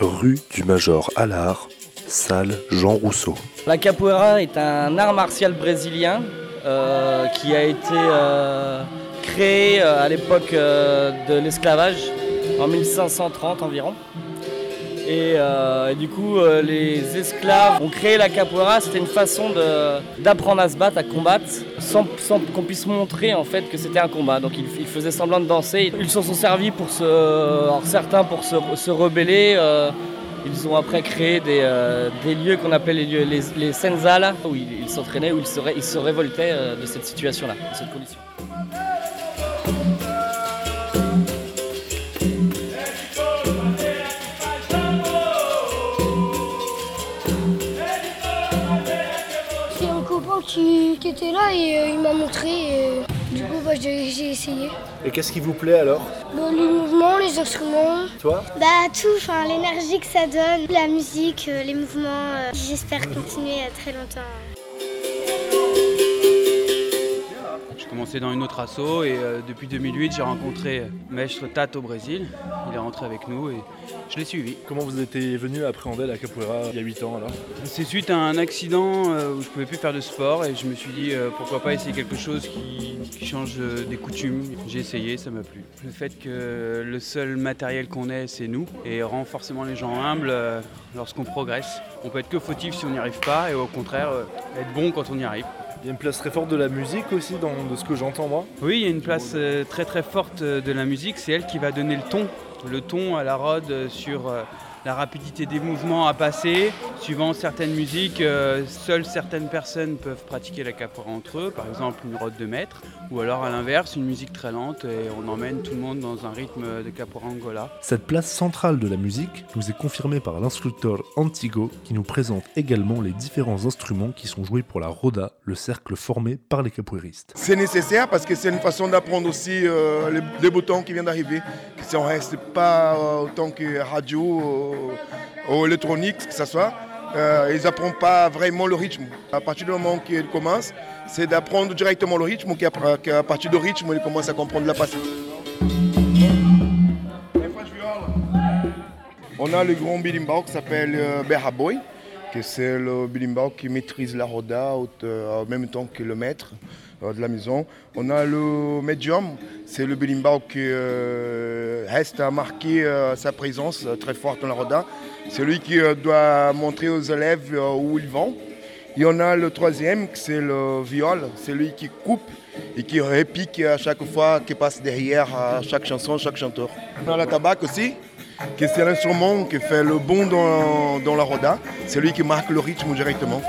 rue du Major Allard, salle Jean Rousseau. La capoeira est un art martial brésilien euh, qui a été euh, créé euh, à l'époque de l'esclavage, en 1530 environ. Et, du coup, les esclaves ont créé la capoeira. C'était une façon d'apprendre à se battre, à combattre, sans, qu'on puisse montrer en fait que c'était un combat. Donc ils, faisaient semblant de danser. Ils s'en sont servis pour se, alors certains pour se, rebeller. Ils ont après créé des, euh, lieux qu'on appelle les, lieux, les, où ils s'entraînaient, où ils se, ils se révoltaient euh, de cette situation-là, de cette condition. Qui, était là et euh, il m'a montré. Du coup, bah, j'ai essayé. Et qu'est-ce qui vous plaît alors? Bah, Les mouvements, les instruments. Toi? Bah tout, enfin l'énergie que ça donne, la musique, euh, les mouvements. Euh, j'espère continuer très longtemps. J'ai commencé dans une autre asso et euh, depuis 2008 j'ai rencontré Maître Tate au Brésil. Il est rentré avec nous et je l'ai suivi. Comment vous êtes venu appréhender la capoeira il y a 8 ans alors? C'est suite à un accident euh, où je ne pouvais plus faire de sport et je me suis dit euh, pourquoi pas essayer quelque chose qui, change des coutumes. J'ai essayé, ça m'a plu. Le fait que le seul matériel qu'on ait c'est nous et rend forcément les gens humbles lorsqu'on progresse. On peut être que fautif si on n'y arrive pas et au contraire être bon quand on y arrive. Il y a une place très forte de la musique aussi, dans, de ce que j'entends moi. Oui, il y a une place euh, très très forte euh, de la musique. C'est elle qui va donner le ton, le ton à la rode euh, sur la rapidité des mouvements à passer. Suivant certaines musiques, euh, seules certaines personnes peuvent pratiquer la capoeira entre eux, par exemple une rote de maître, ou alors à l'inverse, une musique très lente et on emmène tout le monde dans un rythme de capoeira angola. Cette place centrale de la musique nous est confirmée par l'instructeur Antigo qui nous présente également les différents instruments qui sont joués pour la roda, le cercle formé par les capoeiristes. C'est nécessaire parce que c'est une façon d'apprendre aussi euh, les, boutons qui viennent d'arriver, si on reste pas euh, autant que radio ou électronique, que ce soit, euh, ils n'apprennent pas vraiment le rythme. À partir du moment qu'ils commencent, c'est d'apprendre directement le rythme, qu'à partir du rythme, ils commencent à comprendre la passée. On a le grand bilimbao qui s'appelle euh, Boy, que c'est le bilimbao qui maîtrise la roda euh, en même temps que le maître. Euh, de la maison. On a le médium, c'est le Bilimbao qui euh, reste à marquer euh, sa présence très forte dans la roda. C'est lui qui doit montrer aux élèves où ils vont. Et on a le troisième, c'est le viol, c'est lui qui coupe et qui répique à chaque fois qu'il passe derrière à chaque chanson, chaque chanteur. On a la tabac aussi, qui c'est l'instrument qui fait le bon dans, dans la roda. C'est lui qui marque le rythme directement.